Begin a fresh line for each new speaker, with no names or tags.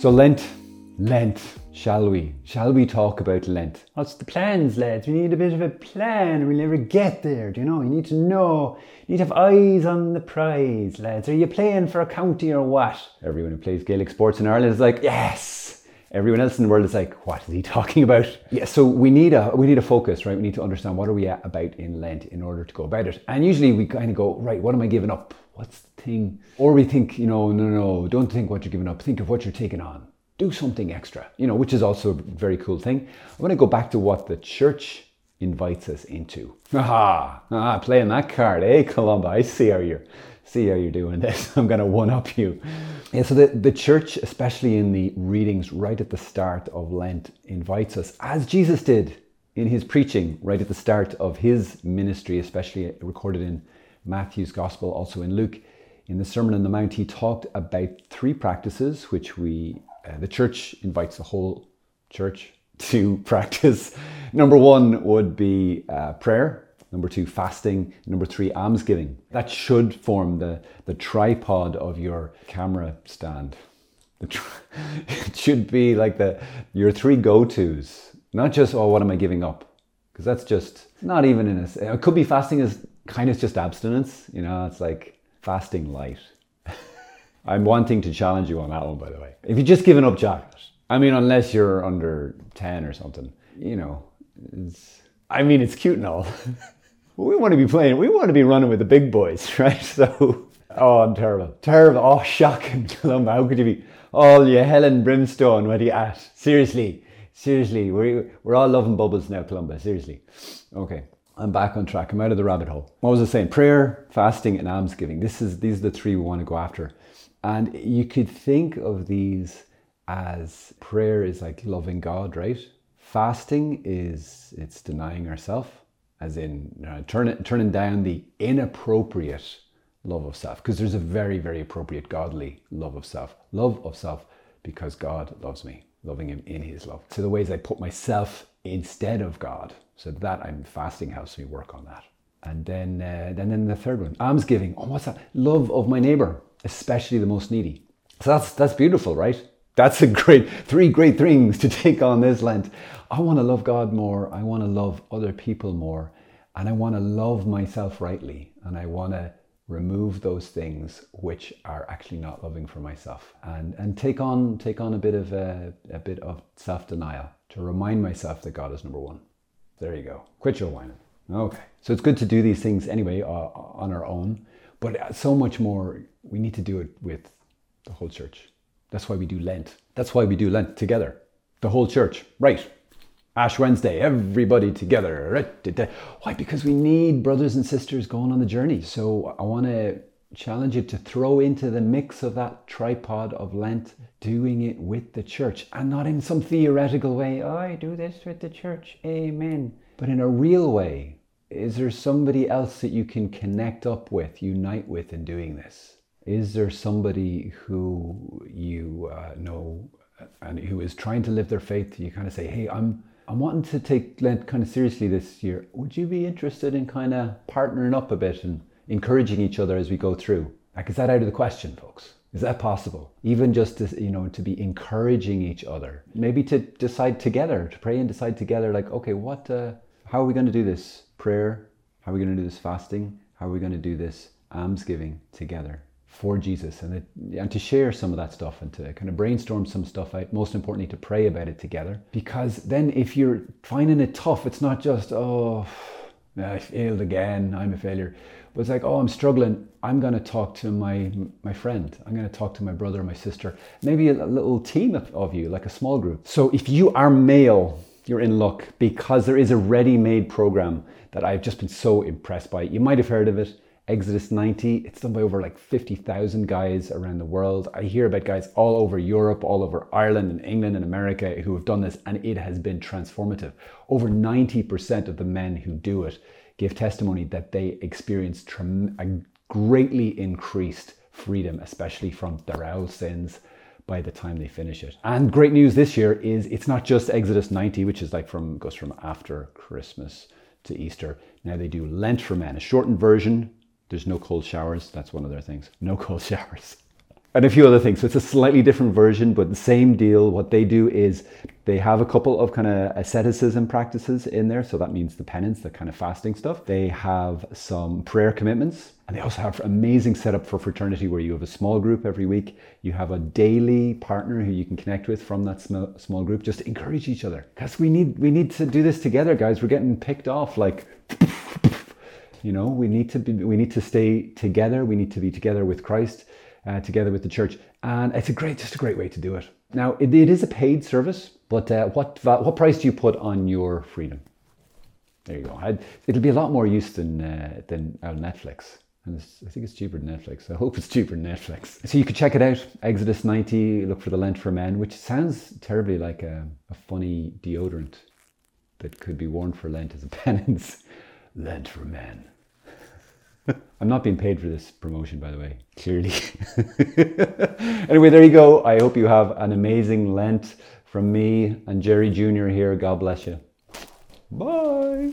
So Lent, Lent, shall we? Shall we talk about Lent? What's the plans, lads? We need a bit of a plan. We'll never get there. Do you know? You need to know. You need to have eyes on the prize, lads. Are you playing for a county or what? Everyone who plays Gaelic sports in Ireland is like, yes. Everyone else in the world is like, what is he talking about? Yeah, so we need a we need a focus, right? We need to understand what are we about in Lent in order to go about it. And usually we kind of go, right, what am I giving up? What's the thing? Or we think, you know, no, no, don't think what you're giving up. Think of what you're taking on do something extra, you know, which is also a very cool thing. I want to go back to what the church invites us into. Aha, ah, playing that card, eh, Columba? I see how you're see how you're doing this. I'm going to one up you. Yeah, so the, the church, especially in the readings right at the start of Lent, invites us, as Jesus did in his preaching right at the start of his ministry, especially recorded in Matthew's Gospel, also in Luke. In the Sermon on the Mount, he talked about three practices which we uh, the church invites the whole church to practice. Number one would be uh, prayer. Number two, fasting. Number three, almsgiving. That should form the, the tripod of your camera stand. it should be like the your three go-tos, not just oh, what am I giving up? Because that's just not even in a. It could be fasting is kind of just abstinence. You know, it's like fasting light. I'm wanting to challenge you on that one, by the way. If you're just giving up chocolate, I mean, unless you're under 10 or something, you know, it's, I mean, it's cute and all. we want to be playing, we want to be running with the big boys, right? So, oh, I'm terrible. Terrible. Oh, shocking. How could you be? All you hell and brimstone, what are you at? Seriously, seriously, we're, we're all loving bubbles now, Columba, seriously. Okay. I'm back on track. I'm out of the rabbit hole. What was I saying? Prayer, fasting, and almsgiving. This is these are the three we want to go after. And you could think of these as prayer is like loving God, right? Fasting is it's denying ourselves, as in uh, turning turning down the inappropriate love of self, because there's a very very appropriate godly love of self, love of self, because God loves me, loving Him in His love. So the ways I put myself instead of God, so that I'm fasting helps me work on that. And then, uh, and then the third one, almsgiving. Oh, what's that? Love of my neighbor especially the most needy. So that's that's beautiful, right? That's a great three great things to take on this Lent. I want to love God more. I want to love other people more, and I want to love myself rightly, and I want to remove those things which are actually not loving for myself, and and take on take on a bit of a, a bit of self denial to remind myself that God is number one. There you go. Quit your whining. Okay. So it's good to do these things anyway uh, on our own. But so much more, we need to do it with the whole church. That's why we do Lent. That's why we do Lent together. The whole church. Right. Ash Wednesday, everybody together. Why? Because we need brothers and sisters going on the journey. So I want to challenge you to throw into the mix of that tripod of Lent, doing it with the church and not in some theoretical way. Oh, I do this with the church. Amen. But in a real way, is there somebody else that you can connect up with, unite with in doing this? Is there somebody who you uh, know and who is trying to live their faith? You kind of say, hey, I'm I'm wanting to take Lent kind of seriously this year. Would you be interested in kind of partnering up a bit and encouraging each other as we go through? Like, is that out of the question, folks? Is that possible? Even just to, you know, to be encouraging each other, maybe to decide together, to pray and decide together, like, okay, what, uh, how are we going to do this? prayer? How are we going to do this fasting? How are we going to do this almsgiving together for Jesus? And, it, and to share some of that stuff and to kind of brainstorm some stuff out. Most importantly, to pray about it together. Because then if you're finding it tough, it's not just, oh, I failed again, I'm a failure. But it's like, oh, I'm struggling. I'm going to talk to my my friend. I'm going to talk to my brother, my sister, maybe a, little team of, of you, like a small group. So if you are male, you're in luck because there is a ready-made program that I've just been so impressed by. You might have heard of it, Exodus 90. It's done by over like 50,000 guys around the world. I hear about guys all over Europe, all over Ireland and England and America who have done this, and it has been transformative. Over 90% of the men who do it give testimony that they experience a greatly increased freedom, especially from their owl sins by the time they finish it. And great news this year is it's not just Exodus 90, which is like from goes from after Christmas to Easter. Now they do Lent for men, a shortened version. There's no cold showers. That's one of their things. No cold showers. and a few other things. So it's a slightly different version, but the same deal. What they do is they have a couple of kind of asceticism practices in there. So that means the penance, the kind of fasting stuff. They have some prayer commitments. And they also have amazing setup for fraternity where you have a small group every week. You have a daily partner who you can connect with from that small, group. Just to encourage each other. Because we need we need to do this together, guys. We're getting picked off like you know, we need to be we need to stay together. We need to be together with Christ uh, together with the church. And it's a great, just a great way to do it. Now, it, it is a paid service, but uh, what, what price do you put on your freedom? There you go. I'd, it'll be a lot more use than, uh, than on Netflix. And I think it's cheaper than Netflix. I hope it's cheaper than Netflix. So you could check it out. Exodus 90, look for the Lent for Men, which sounds terribly like a, a funny deodorant that could be worn for Lent as a penance. Lent for Men. I'm not being paid for this promotion, by the way, clearly. anyway, there you go. I hope you have an amazing Lent from me and Jerry Jr. here. God bless you. Bye.